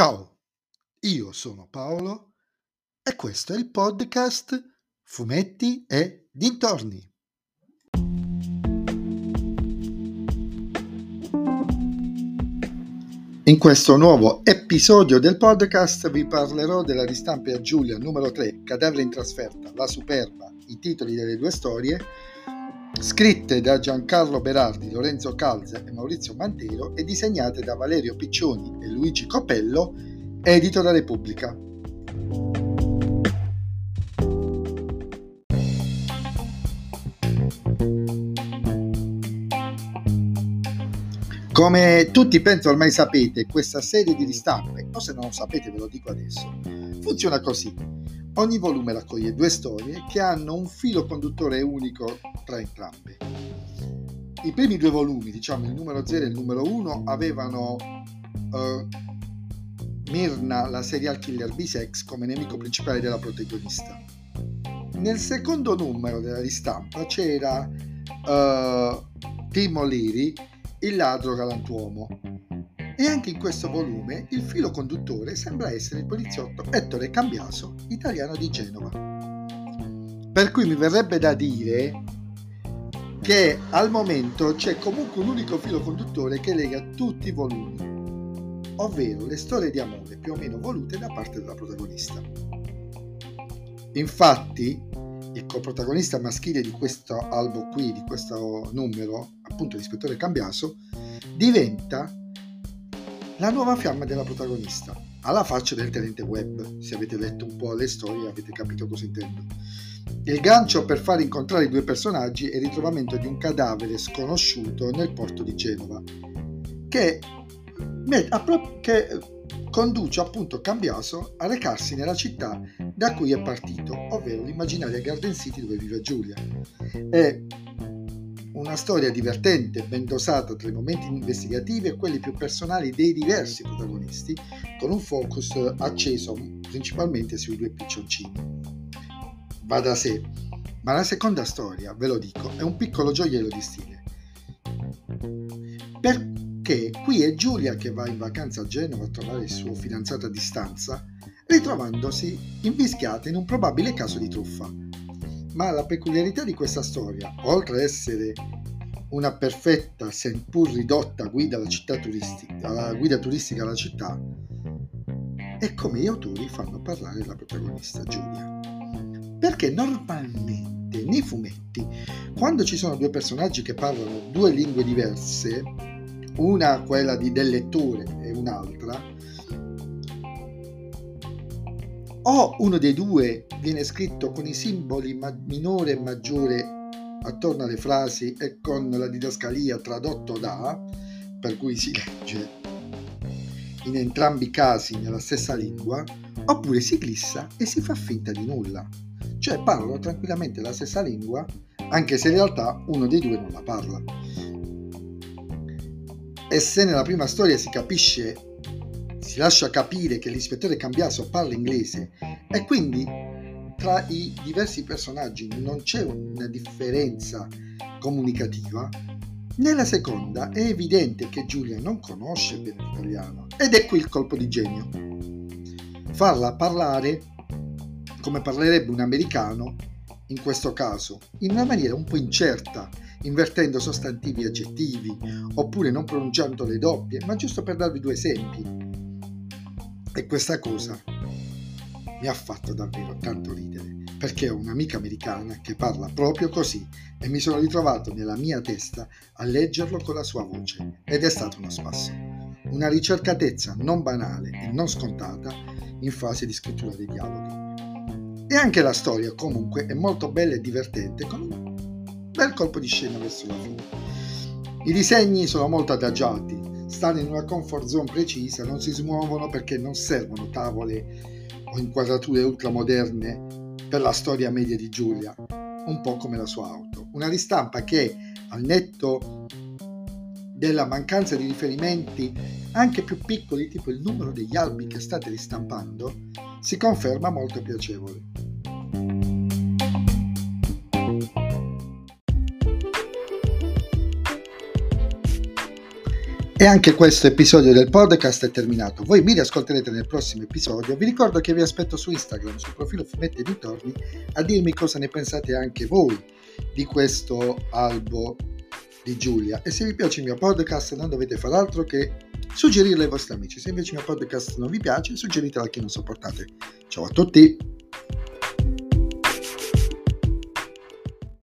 Ciao, io sono Paolo e questo è il podcast Fumetti e Dintorni. In questo nuovo episodio del podcast vi parlerò della ristampa a Giulia numero 3, Cadavere in trasferta, La Superba, i titoli delle due storie, scritte da Giancarlo Berardi, Lorenzo Calze e Maurizio Mantero e disegnate da Valerio Piccioni e Luigi Copello, edito da Repubblica. Come tutti penso ormai sapete, questa serie di ristampe, o se non lo sapete ve lo dico adesso, funziona così. Ogni volume raccoglie due storie che hanno un filo conduttore unico tra entrambe. I primi due volumi, diciamo il numero 0 e il numero 1, avevano uh, Mirna, la serial killer bisex, come nemico principale della protagonista. Nel secondo numero della ristampa c'era uh, Tim O'Leary, il ladro galantuomo. E anche in questo volume il filo conduttore sembra essere il poliziotto Ettore Cambiaso, italiano di Genova. Per cui mi verrebbe da dire che al momento c'è comunque un unico filo conduttore che lega tutti i volumi, ovvero le storie di amore più o meno volute da parte della protagonista. Infatti, il coprotagonista maschile di questo albo qui, di questo numero, appunto l'ispettore Cambiaso, diventa la nuova fiamma della protagonista, alla faccia del tenente web. Se avete letto un po' le storie avete capito cosa intendo. Il gancio per far incontrare i due personaggi è il ritrovamento di un cadavere sconosciuto nel porto di Genova, che, che conduce appunto Cambiaso a recarsi nella città da cui è partito, ovvero l'immaginaria Garden City dove vive Giulia. È una storia divertente, ben dosata tra i momenti investigativi e quelli più personali dei diversi protagonisti, con un focus acceso principalmente sui due piccioncini. Va da sé, ma la seconda storia, ve lo dico, è un piccolo gioiello di stile. Perché qui è Giulia che va in vacanza a Genova a trovare il suo fidanzato a distanza, ritrovandosi invischiata in un probabile caso di truffa ma la peculiarità di questa storia, oltre ad essere una perfetta, seppur ridotta guida, alla città turistica, alla guida turistica alla città, è come gli autori fanno parlare la protagonista Giulia. Perché normalmente nei fumetti, quando ci sono due personaggi che parlano due lingue diverse, una quella di, del lettore e un'altra, o uno dei due viene scritto con i simboli ma- minore e maggiore attorno alle frasi e con la didascalia tradotto da, per cui si legge in entrambi i casi nella stessa lingua, oppure si glissa e si fa finta di nulla, cioè parlano tranquillamente la stessa lingua, anche se in realtà uno dei due non la parla. E se nella prima storia si capisce si lascia capire che l'ispettore Cambiaso parla inglese e quindi tra i diversi personaggi non c'è una differenza comunicativa, nella seconda è evidente che Giulia non conosce bene l'italiano ed è qui il colpo di genio. Farla parlare come parlerebbe un americano, in questo caso, in una maniera un po' incerta, invertendo sostantivi e aggettivi, oppure non pronunciando le doppie, ma giusto per darvi due esempi. E questa cosa mi ha fatto davvero tanto ridere, perché ho un'amica americana che parla proprio così e mi sono ritrovato nella mia testa a leggerlo con la sua voce ed è stato uno spasso. Una ricercatezza non banale e non scontata in fase di scrittura dei dialoghi. E anche la storia comunque è molto bella e divertente con un bel colpo di scena verso la fine. I disegni sono molto adagiati, stanno in una comfort zone precisa, non si smuovono perché non servono tavole o inquadrature ultramoderne per la storia media di Giulia, un po' come la sua auto. Una ristampa che, al netto della mancanza di riferimenti anche più piccoli, tipo il numero degli albi che state ristampando, si conferma molto piacevole. E anche questo episodio del podcast è terminato. Voi mi riascolterete nel prossimo episodio. Vi ricordo che vi aspetto su Instagram, sul profilo Fumetti e Dintorni, a dirmi cosa ne pensate anche voi di questo albo di Giulia. E se vi piace il mio podcast non dovete fare altro che suggerirlo ai vostri amici. Se invece il mio podcast non vi piace, suggeritelo a chi non sopportate. Ciao a tutti!